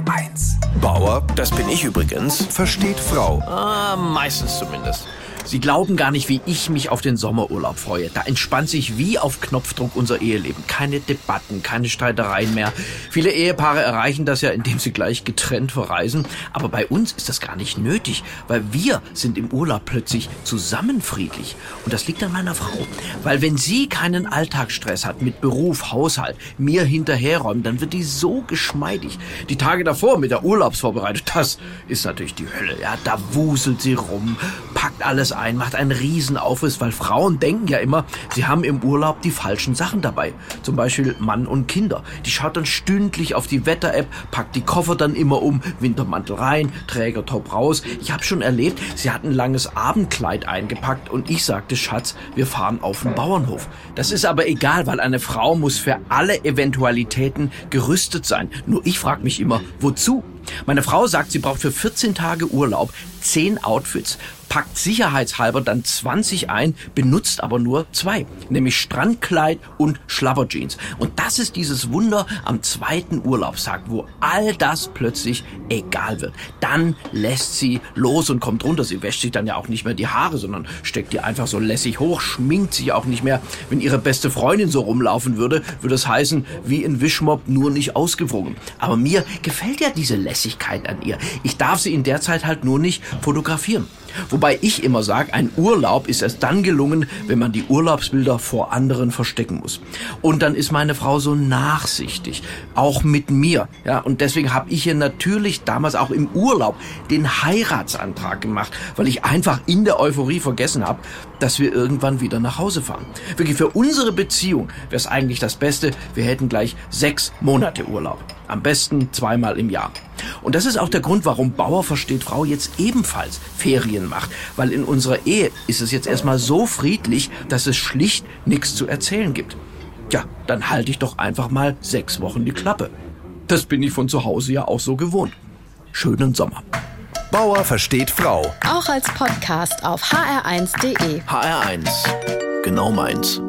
HR1. Bauer, das bin ich übrigens, versteht Frau. Ah, meistens zumindest. Sie glauben gar nicht, wie ich mich auf den Sommerurlaub freue. Da entspannt sich wie auf Knopfdruck unser Eheleben. Keine Debatten, keine Streitereien mehr. Viele Ehepaare erreichen das ja, indem sie gleich getrennt verreisen. Aber bei uns ist das gar nicht nötig, weil wir sind im Urlaub plötzlich zusammen friedlich. Und das liegt an meiner Frau. Weil wenn sie keinen Alltagsstress hat mit Beruf, Haushalt, mir hinterherräumen, dann wird die so geschmeidig. Die Tage davor mit der Urlaubsvorbereitung, das ist natürlich die Hölle. Ja, da wuselt sie rum, packt alles ein, macht einen Riesenaufriss, weil Frauen denken ja immer, sie haben im Urlaub die falschen Sachen dabei. Zum Beispiel Mann und Kinder. Die schaut dann stündlich auf die Wetter-App, packt die Koffer dann immer um, Wintermantel rein, Trägertop raus. Ich habe schon erlebt, sie hat ein langes Abendkleid eingepackt und ich sagte, Schatz, wir fahren auf den Bauernhof. Das ist aber egal, weil eine Frau muss für alle Eventualitäten gerüstet sein. Nur ich frage mich immer, wozu? Meine Frau sagt, sie braucht für 14 Tage Urlaub 10 Outfits, packt sicherheitshalber dann 20 ein, benutzt aber nur zwei, nämlich Strandkleid und Schlabberjeans. Und das ist dieses Wunder am zweiten Urlaubstag, wo all das plötzlich egal wird. Dann lässt sie los und kommt runter. Sie wäscht sich dann ja auch nicht mehr die Haare, sondern steckt die einfach so lässig hoch, schminkt sich auch nicht mehr. Wenn ihre beste Freundin so rumlaufen würde, würde es heißen, wie in Wischmob, nur nicht ausgewrungen. Aber mir gefällt ja diese Lässigkeit an ihr. Ich darf sie in der Zeit halt nur nicht fotografieren. Wobei ich immer sage, ein Urlaub ist erst dann gelungen, wenn man die Urlaubsbilder vor anderen verstecken muss. Und dann ist meine Frau so nachsichtig, auch mit mir. Ja, und deswegen habe ich ihr natürlich damals auch im Urlaub den Heiratsantrag gemacht, weil ich einfach in der Euphorie vergessen habe, dass wir irgendwann wieder nach Hause fahren. Wirklich für unsere Beziehung wäre es eigentlich das Beste, wir hätten gleich sechs Monate Urlaub. Am besten zweimal im Jahr. Und das ist auch der Grund, warum Bauer versteht Frau jetzt ebenfalls Ferien macht. Weil in unserer Ehe ist es jetzt erstmal so friedlich, dass es schlicht nichts zu erzählen gibt. Ja, dann halte ich doch einfach mal sechs Wochen die Klappe. Das bin ich von zu Hause ja auch so gewohnt. Schönen Sommer. Bauer versteht Frau. Auch als Podcast auf hr1.de. HR1. Genau meins.